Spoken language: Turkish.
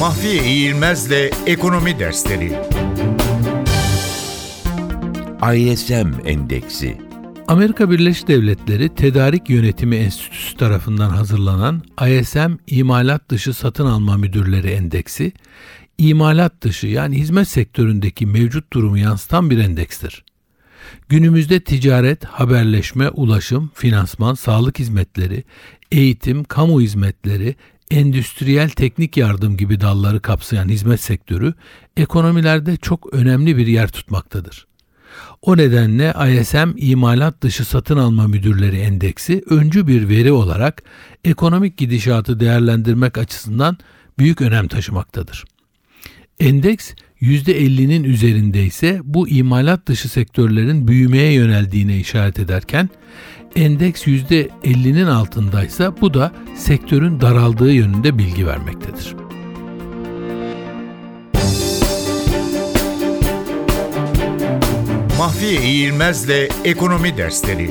Mahfiye İğilmez'le Ekonomi Dersleri ISM Endeksi Amerika Birleşik Devletleri Tedarik Yönetimi Enstitüsü tarafından hazırlanan ISM İmalat Dışı Satın Alma Müdürleri Endeksi, imalat dışı yani hizmet sektöründeki mevcut durumu yansıtan bir endekstir. Günümüzde ticaret, haberleşme, ulaşım, finansman, sağlık hizmetleri, eğitim, kamu hizmetleri, endüstriyel teknik yardım gibi dalları kapsayan hizmet sektörü ekonomilerde çok önemli bir yer tutmaktadır. O nedenle ISM İmalat Dışı Satın Alma Müdürleri Endeksi öncü bir veri olarak ekonomik gidişatı değerlendirmek açısından büyük önem taşımaktadır. Endeks %50'nin üzerinde ise bu imalat dışı sektörlerin büyümeye yöneldiğine işaret ederken endeks %50'nin altındaysa bu da sektörün daraldığı yönünde bilgi vermektedir. Mahfiye İğilmez'le Ekonomi Dersleri